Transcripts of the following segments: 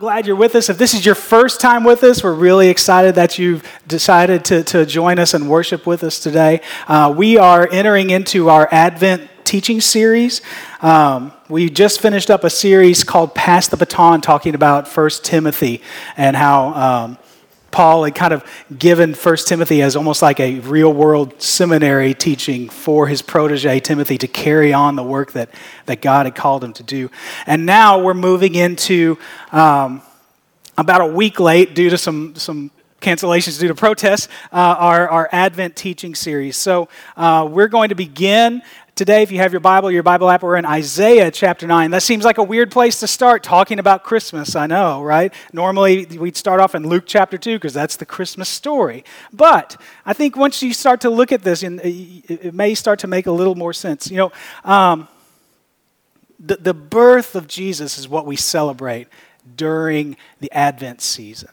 glad you're with us. If this is your first time with us, we're really excited that you've decided to, to join us and worship with us today. Uh, we are entering into our Advent teaching series. Um, we just finished up a series called Pass the Baton, talking about First Timothy and how. Um, Paul had kind of given 1 Timothy as almost like a real world seminary teaching for his protege Timothy to carry on the work that, that God had called him to do. And now we're moving into um, about a week late due to some, some cancellations due to protests, uh, our, our Advent teaching series. So uh, we're going to begin today. If you have your Bible, your Bible app, we're in Isaiah chapter 9. That seems like a weird place to start talking about Christmas, I know, right? Normally we'd start off in Luke chapter 2 because that's the Christmas story. But I think once you start to look at this, it may start to make a little more sense. You know, um, the, the birth of Jesus is what we celebrate during the Advent season.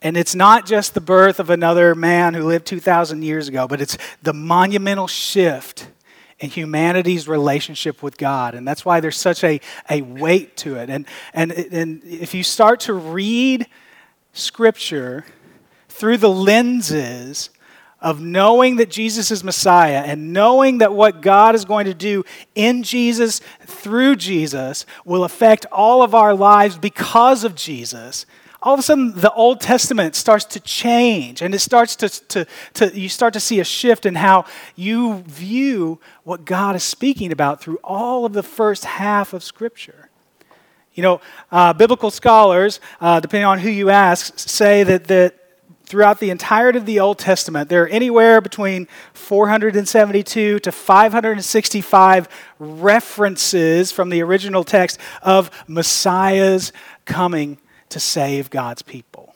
And it's not just the birth of another man who lived 2,000 years ago, but it's the monumental shift in humanity's relationship with God. And that's why there's such a, a weight to it. And, and, and if you start to read Scripture through the lenses of knowing that Jesus is Messiah and knowing that what God is going to do in Jesus, through Jesus, will affect all of our lives because of Jesus, all of a sudden the Old Testament starts to change and it starts to, to, to, you start to see a shift in how you view what God is speaking about through all of the first half of Scripture. You know, uh, biblical scholars, uh, depending on who you ask, say that, that throughout the entirety of the Old Testament, there are anywhere between 472 to 565 references from the original text of Messiah's coming to save God's people.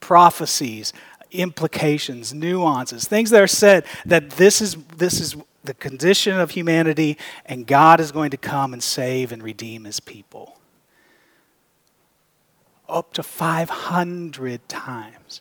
Prophecies, implications, nuances, things that are said that this is, this is the condition of humanity and God is going to come and save and redeem his people. Up to 500 times.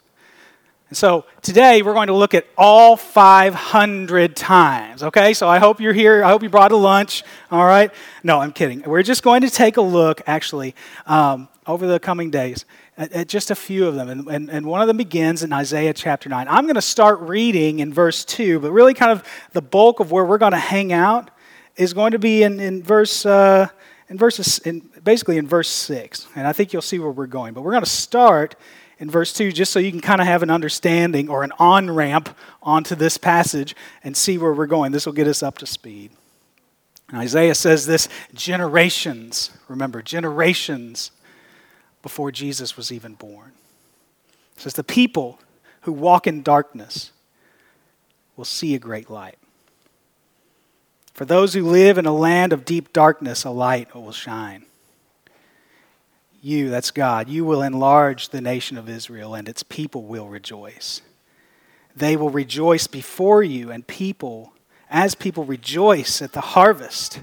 And so today we're going to look at all 500 times, okay? So I hope you're here. I hope you brought a lunch, all right? No, I'm kidding. We're just going to take a look, actually, um, over the coming days at, at, just a few of them. And, and, and one of them begins in Isaiah chapter 9. I'm going to start reading in verse 2, but really kind of the bulk of where we're going to hang out is going to be in, in verse. Uh, in verses, in, basically in verse 6, and I think you'll see where we're going. But we're going to start in verse 2 just so you can kind of have an understanding or an on ramp onto this passage and see where we're going. This will get us up to speed. And Isaiah says this generations, remember, generations before Jesus was even born. It says, The people who walk in darkness will see a great light. For those who live in a land of deep darkness, a light will shine you, that's God, you will enlarge the nation of Israel, and its people will rejoice. They will rejoice before you, and people, as people rejoice at the harvest,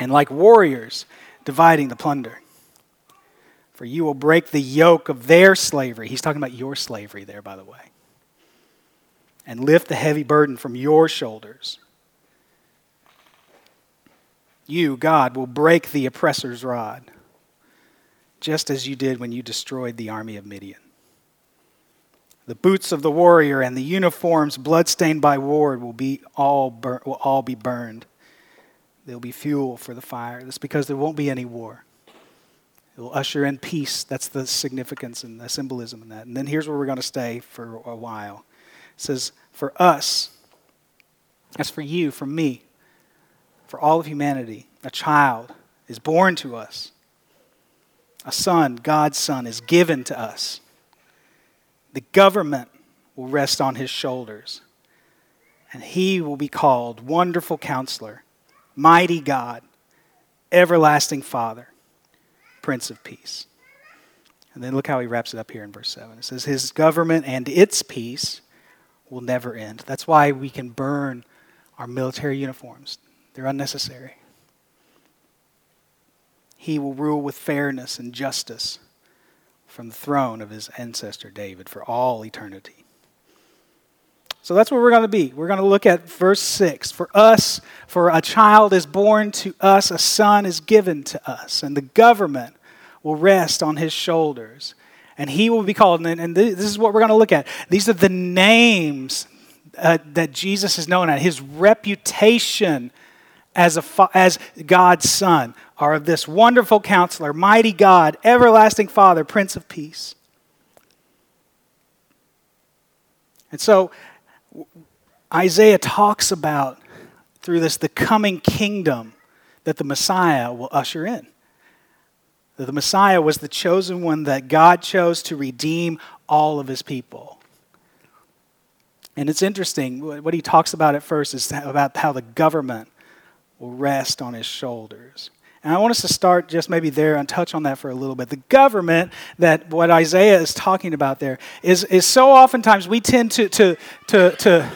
and like warriors dividing the plunder. For you will break the yoke of their slavery. He's talking about your slavery there, by the way. And lift the heavy burden from your shoulders. You, God, will break the oppressor's rod just as you did when you destroyed the army of Midian. The boots of the warrior and the uniforms bloodstained by war will, be all bur- will all be burned. They'll be fuel for the fire. That's because there won't be any war. It will usher in peace. That's the significance and the symbolism in that. And then here's where we're going to stay for a while. It says, For us, that's for you, for me, for all of humanity, a child is born to us a son, God's son, is given to us. The government will rest on his shoulders, and he will be called Wonderful Counselor, Mighty God, Everlasting Father, Prince of Peace. And then look how he wraps it up here in verse 7. It says, His government and its peace will never end. That's why we can burn our military uniforms, they're unnecessary. He will rule with fairness and justice from the throne of his ancestor David for all eternity. So that's where we're going to be. We're going to look at verse 6. For us, for a child is born to us, a son is given to us, and the government will rest on his shoulders. And he will be called, and, this is what we're going to look at. These are the names uh, that Jesus is known at, his reputation as, a as God's Son are of this wonderful counselor, mighty God, everlasting Father, Prince of Peace. And so Isaiah talks about through this the coming kingdom that the Messiah will usher in. That the Messiah was the chosen one that God chose to redeem all of his people. And it's interesting, what he talks about at first is about how the government will rest on his shoulders. And I want us to start just maybe there and touch on that for a little bit. The government that what Isaiah is talking about there is, is so oftentimes we tend to, to, to, to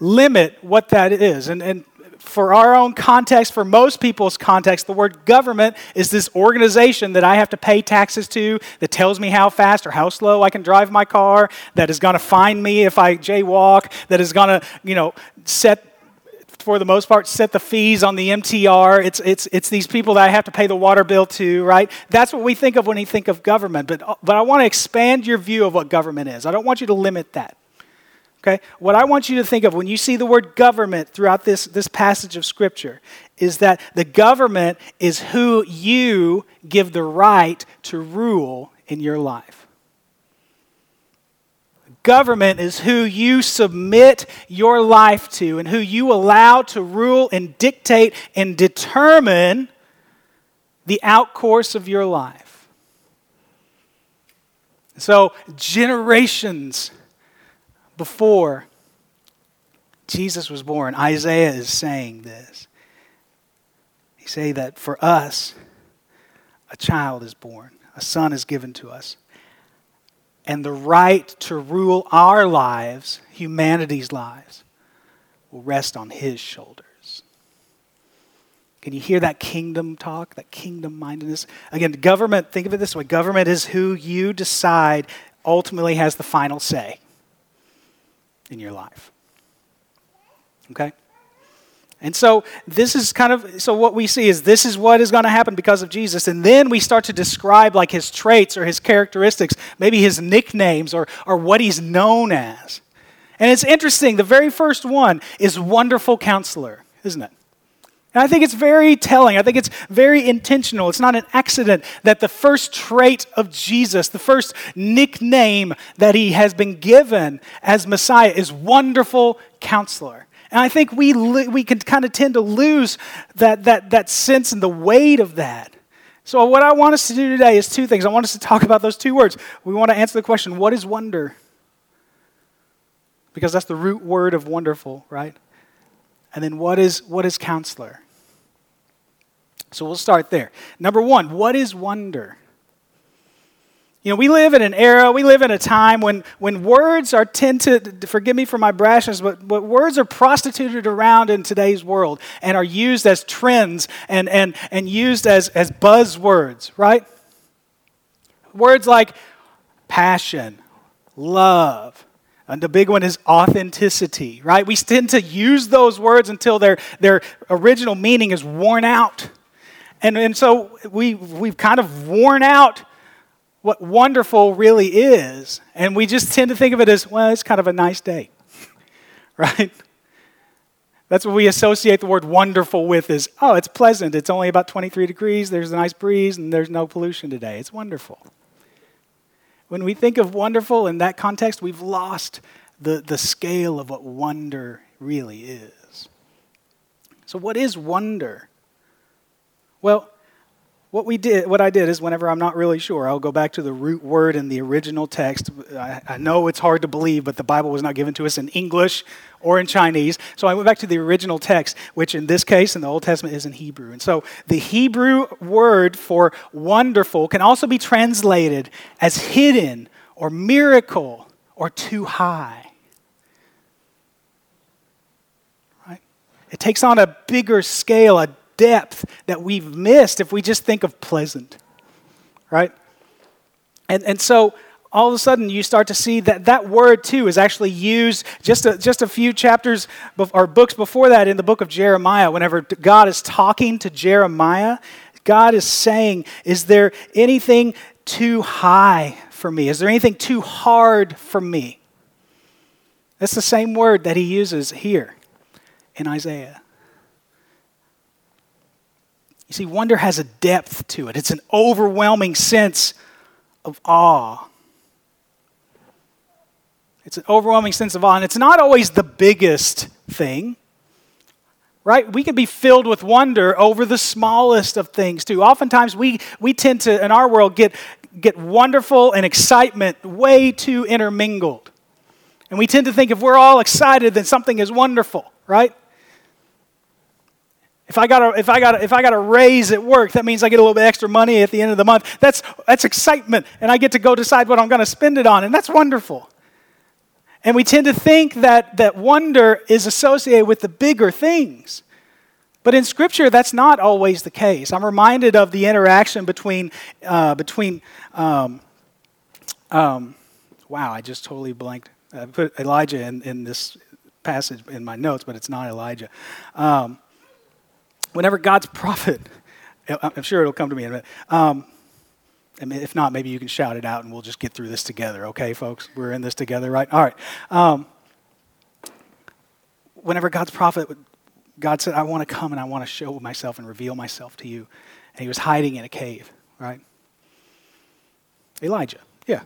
limit what that is. And, and for our own context, for most people's context, the word government is this organization that I have to pay taxes to that tells me how fast or how slow I can drive my car, that is going to fine me if I jaywalk, that is going to, you know, set for the most part, set the fees on the MTR. It's, it's, it's these people that I have to pay the water bill to, right? That's what we think of when we think of government. But, uh, but I want to expand your view of what government is. I don't want you to limit that. Okay? What I want you to think of when you see the word government throughout this, this passage of Scripture is that the government is who you give the right to rule in your life government is who you submit your life to and who you allow to rule and dictate and determine the outcourse of your life. So, generations before Jesus was born, Isaiah is saying this. He say that for us, a child is born, a son is given to us and the right to rule our lives, humanity's lives, will rest on his shoulders. Can you hear that kingdom talk, that kingdom mindedness? Again, government, think of it this way government is who you decide ultimately has the final say in your life. Okay? And so this is kind of so what we see is this is what is going to happen because of Jesus. And then we start to describe like his traits or his characteristics, maybe his nicknames or, or what he's known as. And it's interesting, the very first one is wonderful counselor, isn't it? And I think it's very telling. I think it's very intentional. It's not an accident that the first trait of Jesus, the first nickname that he has been given as Messiah is wonderful counselor. And I think we, we can kind of tend to lose that, that, that sense and the weight of that. So, what I want us to do today is two things. I want us to talk about those two words. We want to answer the question what is wonder? Because that's the root word of wonderful, right? And then what is, what is counselor? So, we'll start there. Number one, what is wonder? You know, we live in an era, we live in a time when, when words are tend to, forgive me for my brashness, but, but words are prostituted around in today's world and are used as trends and, and, and used as, as buzzwords, right? Words like passion, love, and the big one is authenticity, right? We tend to use those words until their, their original meaning is worn out. And, and so we, we've kind of worn out what wonderful really is. And we just tend to think of it as, well, it's kind of a nice day, right? That's what we associate the word wonderful with is, oh, it's pleasant. It's only about 23 degrees. There's a nice breeze and there's no pollution today. It's wonderful. When we think of wonderful in that context, we've lost the, the scale of what wonder really is. So, what is wonder? Well, what we did what i did is whenever i'm not really sure i'll go back to the root word in the original text. I, I, know it's hard to believe but the bible was not given to us in english or in chinese. So i went back to the original text which in this case in the old testament is in hebrew. And so the hebrew word for wonderful can also be translated as hidden or miracle or too high. Right? It takes on a bigger scale a depth that we've missed if we just think of pleasant, right? And, and so all of a sudden you start to see that that word too is actually used just a, just a few chapters or books before that in the book of Jeremiah. Whenever God is talking to Jeremiah, God is saying, Is there anything too high for me? Is there anything too hard for me? That's the same word that he uses here in Isaiah. You see, wonder has a depth to it, it's an overwhelming sense of awe. It's an overwhelming sense of awe, and it's not always the biggest thing. Right? We can be filled with wonder over the smallest of things too. Oftentimes we, we tend to, in our world, get, get wonderful and excitement way too intermingled. And we tend to think if we're all excited, then something is wonderful, right? If I got a, if I got a, if I got a raise at work, that means I get a little bit extra money at the end of the month. That's, that's excitement, and I get to go decide what I'm going to spend it on, and that's wonderful. And we tend to think that, that wonder is associated with the bigger things. But in Scripture, that's not always the case. I'm reminded of the interaction between, uh, between um, um, wow, I just totally blanked. I put Elijah in, in this passage in my notes, but it's not Elijah. Um, whenever God's prophet, I'm sure it'll come to me in a minute. Um, if not, maybe you can shout it out and we'll just get through this together, okay, folks? We're in this together, right? All right. Um, whenever God's prophet, God said, I want to come and I want to show myself and reveal myself to you. And he was hiding in a cave, right? Elijah. Yeah.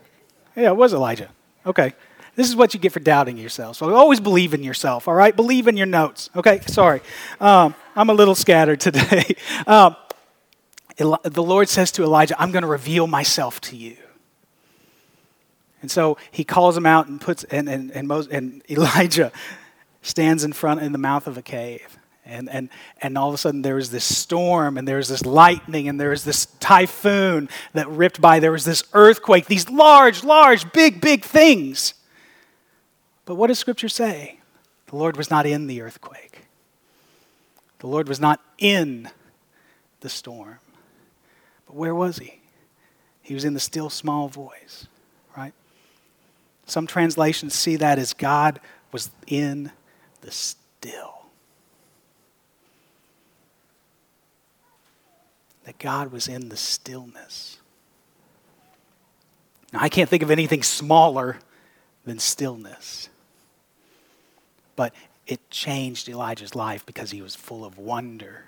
Yeah, it was Elijah. Okay. This is what you get for doubting yourself. So always believe in yourself, all right? Believe in your notes. Okay, sorry. Um, I'm a little scattered today. um, the Lord says to Elijah, I'm going to reveal myself to you. And so he calls him out and puts, and, and, and, and Elijah stands in front in the mouth of a cave. And, and, and all of a sudden there was this storm and there was this lightning and there was this typhoon that ripped by. There was this earthquake, these large, large, big, big things. But what does Scripture say? The Lord was not in the earthquake, the Lord was not in the storm. But where was he? He was in the still small voice, right? Some translations see that as God was in the still. That God was in the stillness. Now, I can't think of anything smaller than stillness. But it changed Elijah's life because he was full of wonder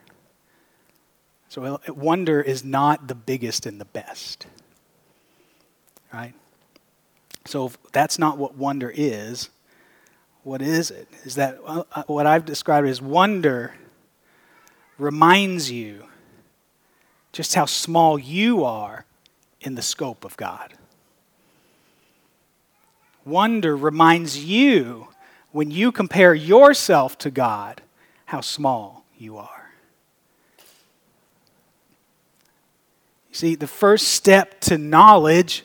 so wonder is not the biggest and the best. Right? So that's not what wonder is. What is it? Is that uh, what I've described as wonder reminds you just how small you are in the scope of God. Wonder reminds you when you compare yourself to God how small you are. You see, the first step to knowledge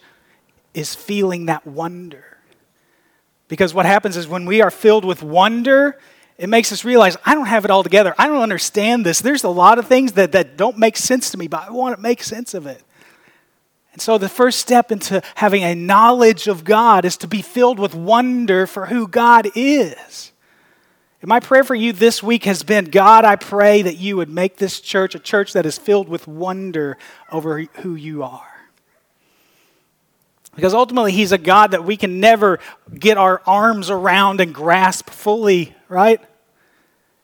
is feeling that wonder. Because what happens is when we are filled with wonder, it makes us realize I don't have it all together. I don't understand this. There's a lot of things that, that don't make sense to me, but I want to make sense of it. And so the first step into having a knowledge of God is to be filled with wonder for who God is. And my prayer for you this week has been God, I pray that you would make this church a church that is filled with wonder over who you are. Because ultimately, He's a God that we can never get our arms around and grasp fully, right?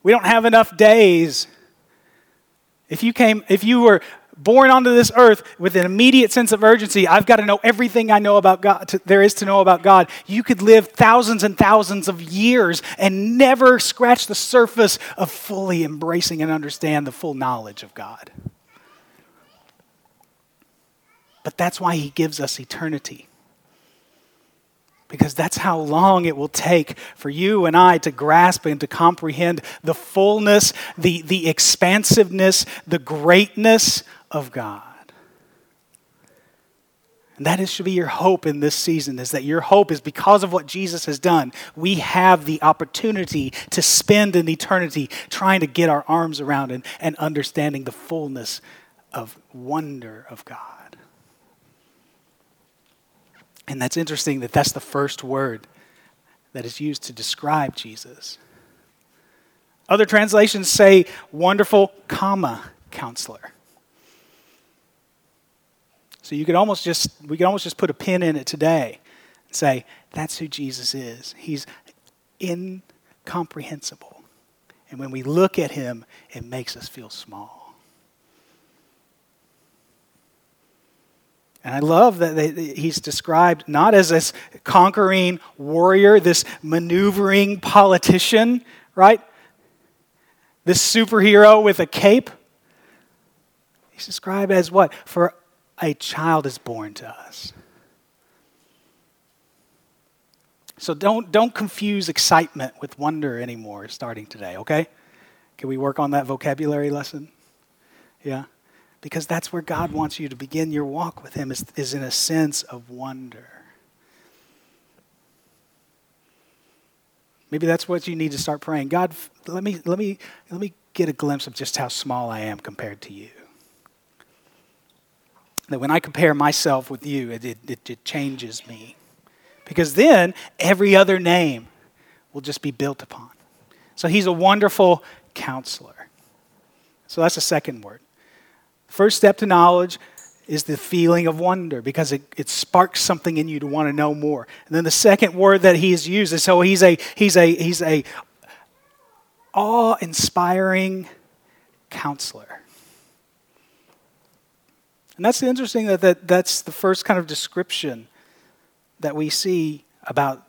We don't have enough days. If you came, if you were born onto this earth with an immediate sense of urgency, I've got to know everything I know about God, to, there is to know about God. You could live thousands and thousands of years and never scratch the surface of fully embracing and understand the full knowledge of God. But that's why He gives us eternity. Because that's how long it will take for you and I to grasp and to comprehend the fullness, the, the expansiveness, the greatness of God. And that is, should be your hope in this season, is that your hope is because of what Jesus has done, we have the opportunity to spend an eternity trying to get our arms around and, and understanding the fullness of wonder of God. And that's interesting that that's the first word that is used to describe Jesus. Other translations say wonderful, comma, counselor. So you could almost just we could almost just put a pin in it today and say that's who Jesus is. He's incomprehensible. And when we look at him, it makes us feel small. And I love that he's described not as this conquering warrior, this maneuvering politician, right? This superhero with a cape. He's described as what? For a child is born to us. So don't, don't confuse excitement with wonder anymore starting today, okay? Can we work on that vocabulary lesson? Yeah? Because that's where God wants you to begin your walk with Him, is, is in a sense of wonder. Maybe that's what you need to start praying. God, let me, let me, let me get a glimpse of just how small I am compared to you that when I compare myself with you, it, it, it, changes me. Because then every other name will just be built upon. So he's a wonderful counselor. So that's the second word. First step to knowledge is the feeling of wonder because it, it sparks something in you to want to know more. And then the second word that he's used is so he's a he's a he's a awe-inspiring counselor. And that's interesting that, that that's the first kind of description that we see about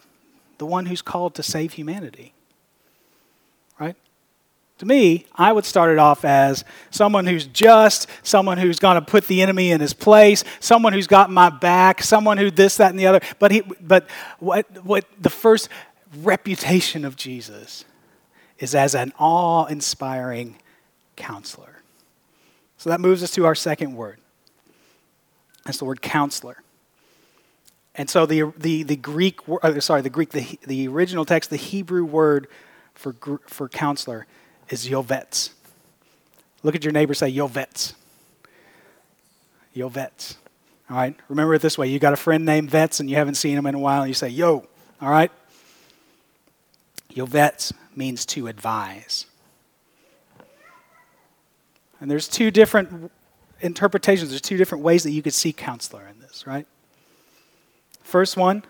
the one who's called to save humanity. Right? To me, I would start it off as someone who's just, someone who's going to put the enemy in his place, someone who's got my back, someone who this, that, and the other. But, he, but what, what the first reputation of Jesus is as an awe inspiring counselor. So that moves us to our second word that's the word counselor. And so the, the, the Greek, uh, sorry, the Greek, the, the original text, the Hebrew word for, for counselor is yovetz. Look at your neighbor, say yovetz. Yovetz. All right? Remember it this way you got a friend named Vetz and you haven't seen him in a while, and you say, yo. All right? Yovetz means to advise. And there's two different interpretations, there's two different ways that you could see counselor in this, right? First one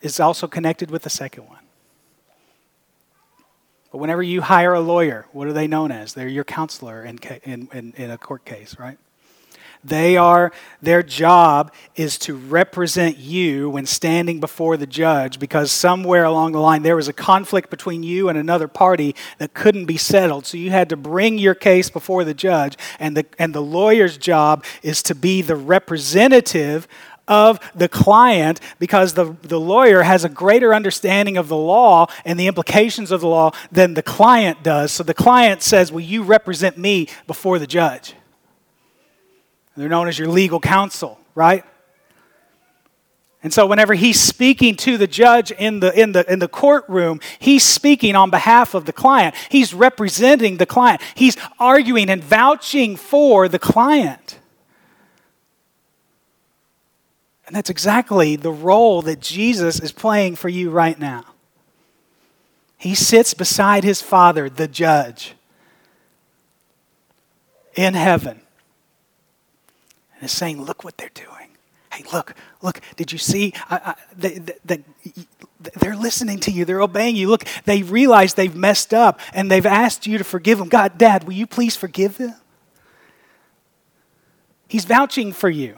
is also connected with the second one. But whenever you hire a lawyer, what are they known as? They're your counselor in, in, in, in a court case, right? They are, their job is to represent you when standing before the judge because somewhere along the line there was a conflict between you and another party that couldn't be settled. So you had to bring your case before the judge, and the, and the lawyer's job is to be the representative of the client because the, the lawyer has a greater understanding of the law and the implications of the law than the client does. So the client says, Will you represent me before the judge? They're known as your legal counsel, right? And so whenever he's speaking to the judge in the, in, the, in the courtroom, he's speaking on behalf of the client. He's representing the client. He's arguing and vouching for the client. And that's exactly the role that Jesus is playing for you right now. He sits beside his Father, the judge, in heaven and is saying, Look what they're doing. Hey, look, look, did you see? I, I, they, they, they're listening to you, they're obeying you. Look, they realize they've messed up and they've asked you to forgive them. God, Dad, will you please forgive them? He's vouching for you.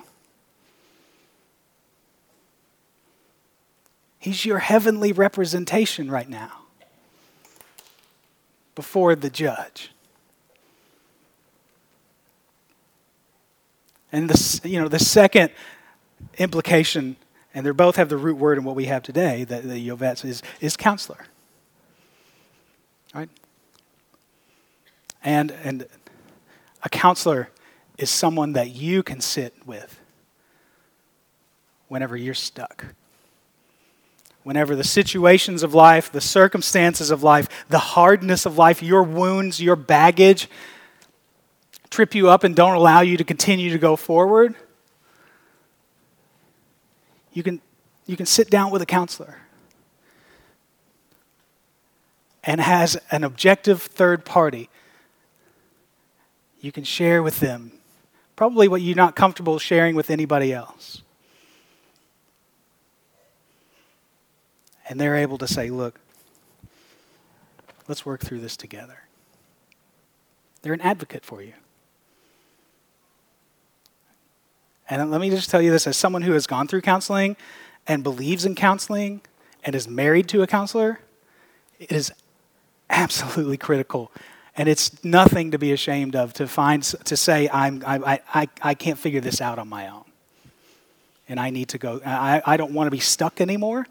He's your heavenly representation right now before the judge. And the, you know, the second implication, and they both have the root word in what we have today, the, the Yovets, is, is counselor. Right? And, and a counselor is someone that you can sit with whenever you're stuck. Whenever the situations of life, the circumstances of life, the hardness of life, your wounds, your baggage, trip you up and don't allow you to continue to go forward, You can, you can sit down with a counselor and has an objective third party. You can share with them probably what you're not comfortable sharing with anybody else. And they're able to say, look, let's work through this together. They're an advocate for you. And let me just tell you this as someone who has gone through counseling and believes in counseling and is married to a counselor, it is absolutely critical. And it's nothing to be ashamed of to find to say I'm, I, I, I can't figure this out on my own. And I need to go. I, I don't want to be stuck anymore.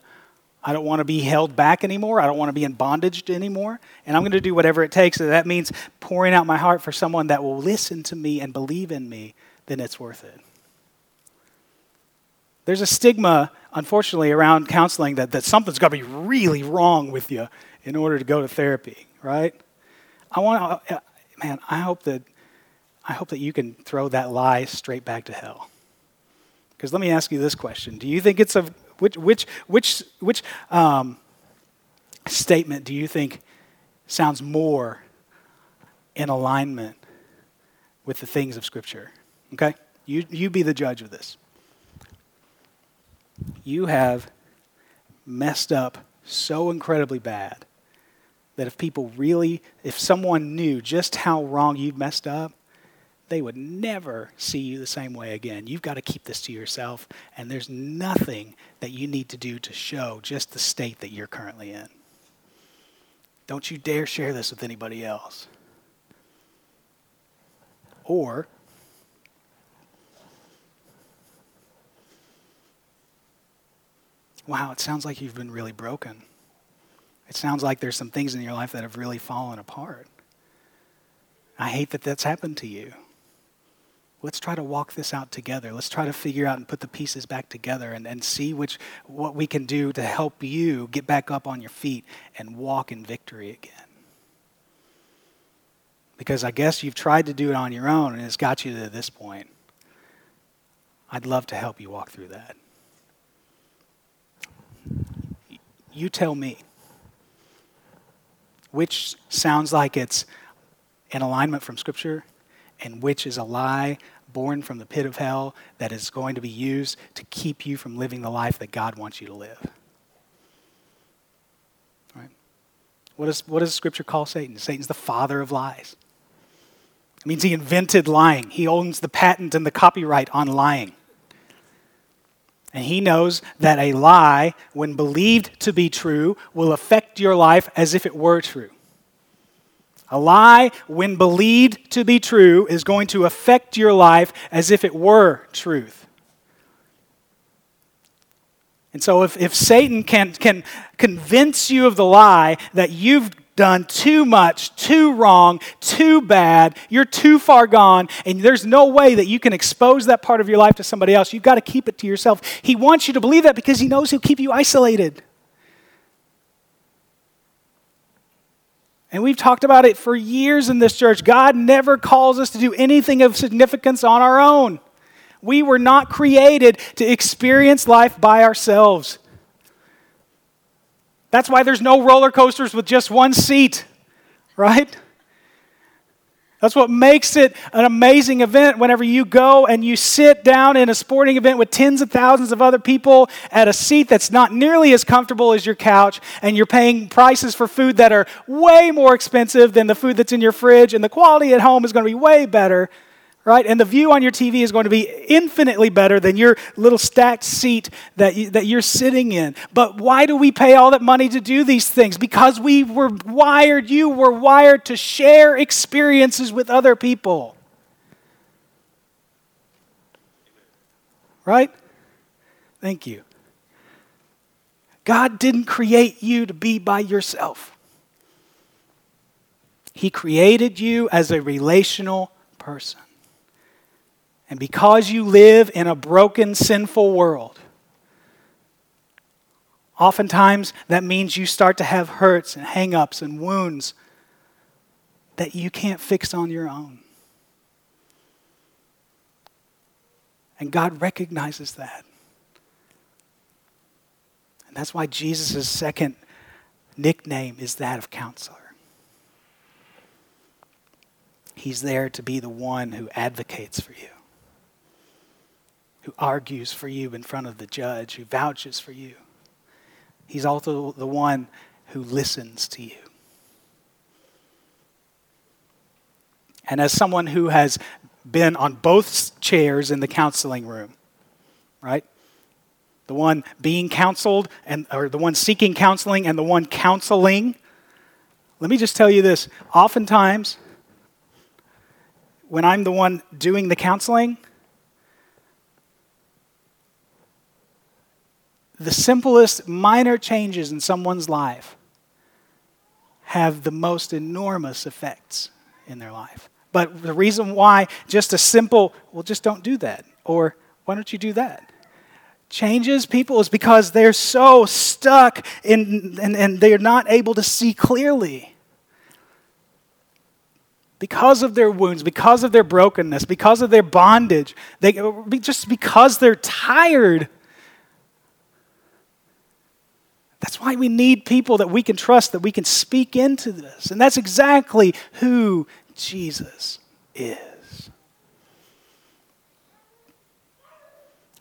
I don't want to be held back anymore. I don't want to be in bondage anymore. And I'm going to do whatever it takes. So that means pouring out my heart for someone that will listen to me and believe in me, then it's worth it. There's a stigma, unfortunately, around counseling that, that something's got to be really wrong with you in order to go to therapy, right? I want to, uh, man, I hope that, I hope that you can throw that lie straight back to hell. Because let me ask you this question Do you think it's a, which, which, which, which um, statement do you think sounds more in alignment with the things of Scripture? Okay? You, you be the judge of this you have messed up so incredibly bad that if people really, if someone knew just how wrong you've messed up, they would never see you the same way again. You've got to keep this to yourself, and there's nothing that you need to do to show just the state that you're currently in. Don't you dare share this with anybody else. Or wow, it sounds like you've been really broken. It sounds like there's some things in your life that have really fallen apart. I hate that that's happened to you. Let's try to walk this out together. Let's try to figure out and put the pieces back together and, and see which, what we can do to help you get back up on your feet and walk in victory again. Because I guess you've tried to do it on your own and it's got you to this point. I'd love to help you walk through that. You tell me. Which sounds like it's in alignment from Scripture, and which is a lie born from the pit of hell that is going to be used to keep you from living the life that God wants you to live. Right? What, is, what does Scripture call Satan? Satan's the father of lies. It means he invented lying. He owns the patent and the copyright on lying. And he knows that a lie, when believed to be true, will affect your life as if it were true. A lie, when believed to be true, is going to affect your life as if it were truth. And so, if, if Satan can, can convince you of the lie that you've done too much, too wrong, too bad, you're too far gone, and there's no way that you can expose that part of your life to somebody else. You've got to keep it to yourself. He wants you to believe that because he knows he'll keep you isolated. And we've talked about it for years in this church. God never calls us to do anything of significance on our own. We were not created to experience life by ourselves. That's why there's no roller coasters with just one seat, right? That's what makes it an amazing event whenever you go and you sit down in a sporting event with tens of thousands of other people at a seat that's not nearly as comfortable as your couch, and you're paying prices for food that are way more expensive than the food that's in your fridge, and the quality at home is going to be way better right? And the view on your TV is going to be infinitely better than your little stacked seat that, you, that you're sitting in. But why do we pay all that money to do these things? Because we were wired, you were wired to share experiences with other people. Right? Thank you. God didn't create you to be by yourself. He created you as a relational person. And because you live in a broken, sinful world, oftentimes that means you start to have hurts and hang ups and wounds that you can't fix on your own. And God recognizes that. And that's why Jesus' second nickname is that of counselor. He's there to be the one who advocates for you, who argues for you in front of the judge, who vouches for you. He's also the one who listens to you. And as someone who has been on both chairs in the counseling room, right? The one being counseled and or the one seeking counseling and the one counseling. Let me just tell you this. Oftentimes when I'm the one doing the counseling, the simplest minor changes in someone's life have the most enormous effects in their life. But the reason why just a simple, well, just don't do that, or why don't you do that? Changes people is because they're so stuck in, and, and they're not able to see clearly. Because of their wounds, because of their brokenness, because of their bondage, they, just because they're tired. That's why we need people that we can trust, that we can speak into this. And that's exactly who Jesus is.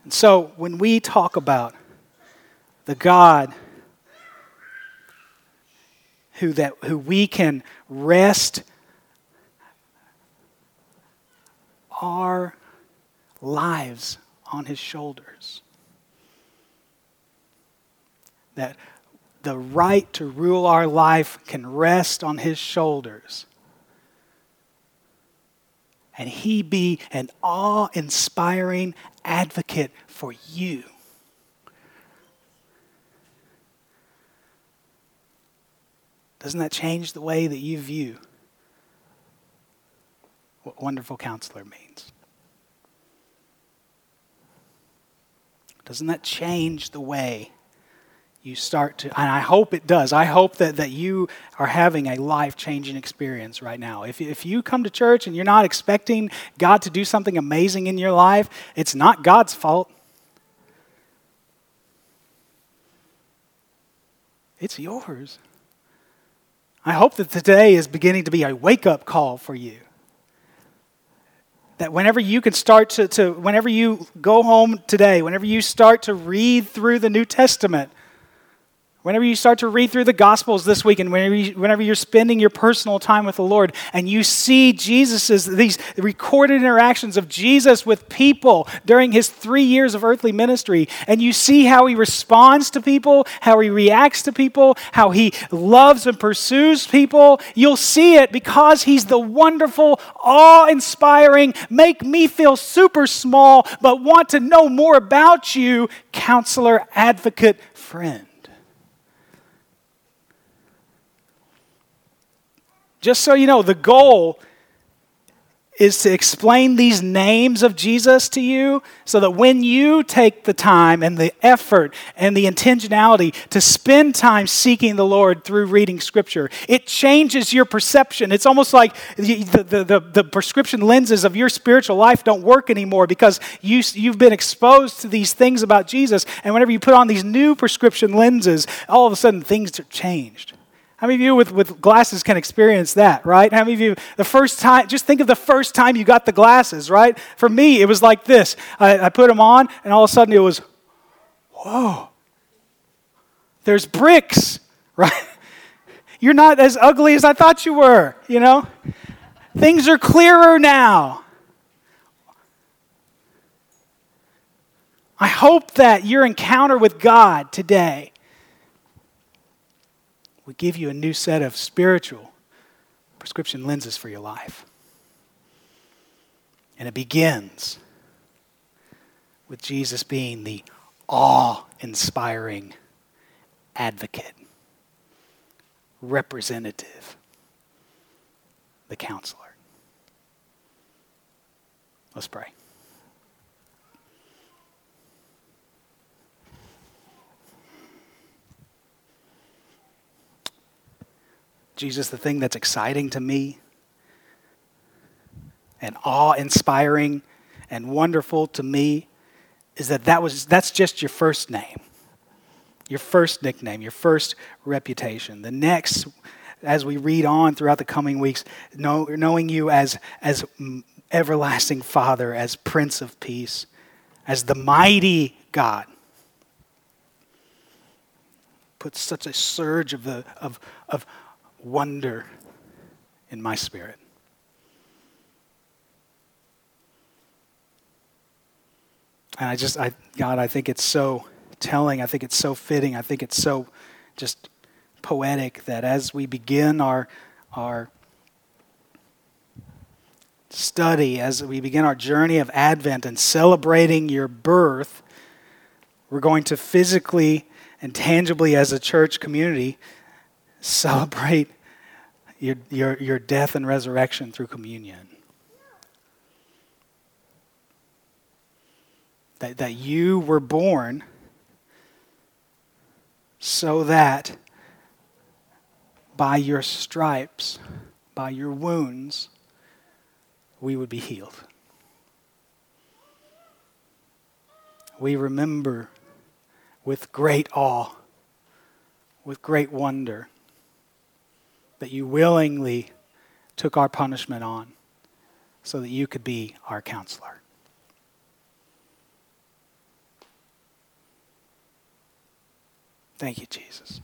And so when we talk about the God who, that, who we can rest our lives on his shoulders. That the right to rule our life can rest on his shoulders and he be an awe inspiring advocate for you. Doesn't that change the way that you view what wonderful counselor means? Doesn't that change the way you start to, and I hope it does. I hope that, that you are having a life changing experience right now. If, if you come to church and you're not expecting God to do something amazing in your life, it's not God's fault. It's yours. I hope that today is beginning to be a wake up call for you. That whenever you can start to, to, whenever you go home today, whenever you start to read through the New Testament, Whenever you start to read through the Gospels this week, and whenever, you, whenever you're spending your personal time with the Lord, and you see Jesus's these recorded interactions of Jesus with people during his three years of earthly ministry, and you see how he responds to people, how he reacts to people, how he loves and pursues people, you'll see it because he's the wonderful, awe-inspiring, make me feel super small, but want to know more about you, counselor, advocate, friend. Just so you know, the goal is to explain these names of Jesus to you so that when you take the time and the effort and the intentionality to spend time seeking the Lord through reading Scripture, it changes your perception. It's almost like the, the, the, the prescription lenses of your spiritual life don't work anymore because you, you've been exposed to these things about Jesus. And whenever you put on these new prescription lenses, all of a sudden things are changed. How many of you with, with glasses can experience that, right? How many of you, the first time, just think of the first time you got the glasses, right? For me, it was like this. I, I put them on, and all of a sudden it was, whoa, there's bricks, right? You're not as ugly as I thought you were, you know? Things are clearer now. I hope that your encounter with God today we give you a new set of spiritual prescription lenses for your life. And it begins with Jesus being the awe inspiring advocate, representative, the counselor. Let's pray. Jesus, the thing that's exciting to me and awe inspiring and wonderful to me is that, that was, that's just your first name. your first nickname, your first reputation. The next, as we read on throughout the coming weeks, know, knowing you as, as everlasting Father, as Prince of Peace, as the mighty God. Puts such a surge of, the, of, of wonder in my spirit. And I just, I, God, I think it's so telling. I think it's so fitting. I think it's so just poetic that as we begin our, our study, as we begin our journey of Advent and celebrating your birth, we're going to physically and tangibly, as a church community, celebrate your, your, your death and resurrection through communion. That, that you were born so that by your stripes, by your wounds, we would be healed. We remember with great awe, with great wonder, that you willingly took our punishment on so that you could be our counselor. Thank you, Jesus.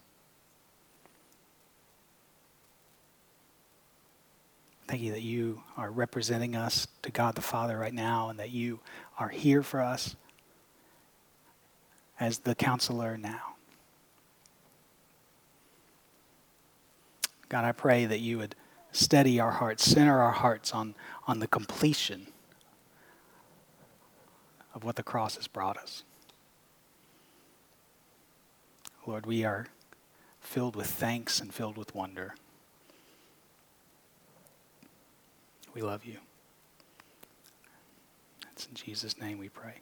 Thank you that you are representing us to God the Father right now and that you are here for us as the counselor now. God, I pray that you would steady our hearts, center our hearts on, on the completion of what the cross has brought us. Lord, we are filled with thanks and filled with wonder. We love you. It's in Jesus' name we pray.